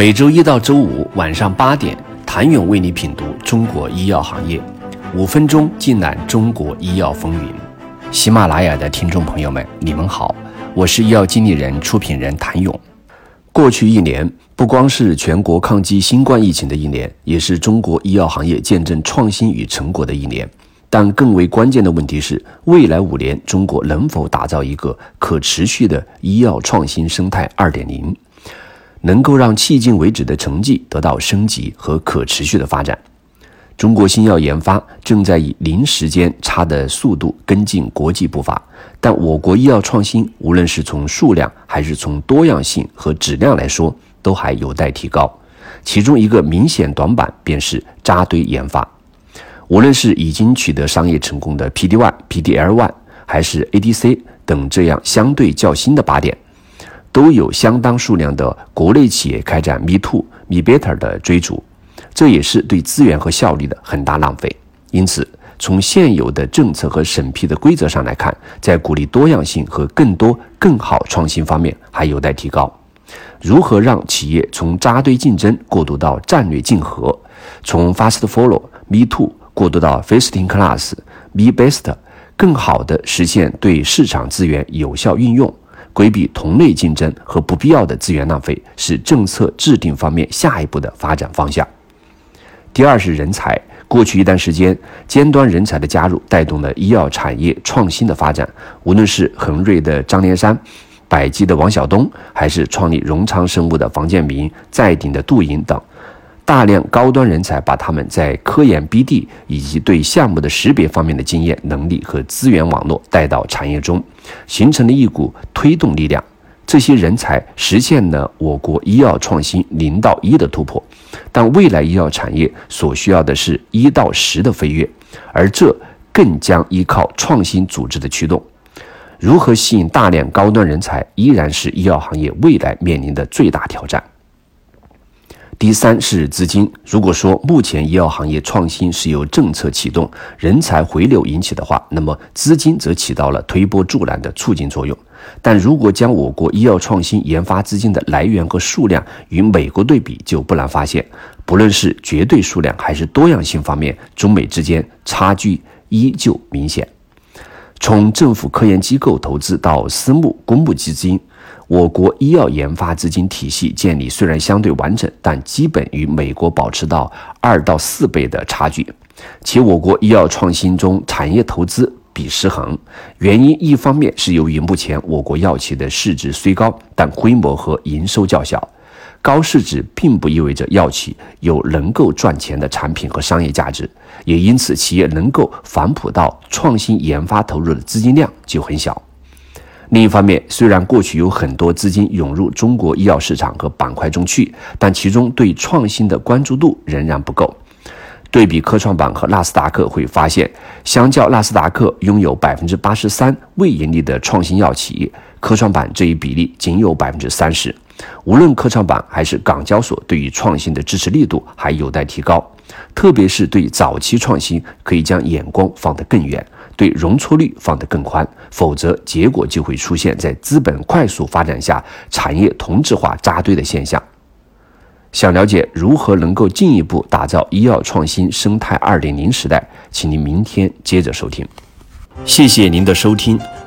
每周一到周五晚上八点，谭勇为你品读中国医药行业，五分钟尽览中国医药风云。喜马拉雅的听众朋友们，你们好，我是医药经理人、出品人谭勇。过去一年，不光是全国抗击新冠疫情的一年，也是中国医药行业见证创新与成果的一年。但更为关键的问题是，未来五年中国能否打造一个可持续的医药创新生态二点零，能够让迄今为止的成绩得到升级和可持续的发展？中国新药研发正在以零时间差的速度跟进国际步伐，但我国医药创新无论是从数量还是从多样性和质量来说，都还有待提高。其中一个明显短板便是扎堆研发。无论是已经取得商业成功的 PD-1、PDL-1，还是 ADC 等这样相对较新的靶点，都有相当数量的国内企业开展 Me Too、Me Better 的追逐，这也是对资源和效率的很大浪费。因此，从现有的政策和审批的规则上来看，在鼓励多样性和更多更好创新方面还有待提高。如何让企业从扎堆竞争过渡到战略竞合，从 Fast Follow、Me Too？过渡到 First in Class、me Best，更好地实现对市场资源有效运用，规避同类竞争和不必要的资源浪费，是政策制定方面下一步的发展方向。第二是人才，过去一段时间，尖端人才的加入带动了医药产业创新的发展，无论是恒瑞的张连山、百济的王晓东，还是创立荣昌生物的房建明、在鼎的杜莹等。大量高端人才把他们在科研 BD 以及对项目的识别方面的经验、能力和资源网络带到产业中，形成了一股推动力量。这些人才实现了我国医药创新零到一的突破，但未来医药产业所需要的是一到十的飞跃，而这更将依靠创新组织的驱动。如何吸引大量高端人才，依然是医药行业未来面临的最大挑战。第三是资金。如果说目前医药行业创新是由政策启动、人才回流引起的话，那么资金则起到了推波助澜的促进作用。但如果将我国医药创新研发资金的来源和数量与美国对比，就不难发现，不论是绝对数量还是多样性方面，中美之间差距依旧明显。从政府科研机构投资到私募、公募基金。我国医药研发资金体系建立虽然相对完整，但基本与美国保持到二到四倍的差距。且我国医药创新中产业投资比失衡，原因一方面是由于目前我国药企的市值虽高，但规模和营收较小。高市值并不意味着药企有能够赚钱的产品和商业价值，也因此企业能够反哺到创新研发投入的资金量就很小。另一方面，虽然过去有很多资金涌入中国医药市场和板块中去，但其中对创新的关注度仍然不够。对比科创板和纳斯达克，会发现，相较纳斯达克拥有百分之八十三未盈利的创新药企业，科创板这一比例仅有百分之三十。无论科创板还是港交所，对于创新的支持力度还有待提高，特别是对早期创新，可以将眼光放得更远。对容错率放得更宽，否则结果就会出现在资本快速发展下产业同质化扎堆的现象。想了解如何能够进一步打造医药创新生态二点零时代，请您明天接着收听。谢谢您的收听。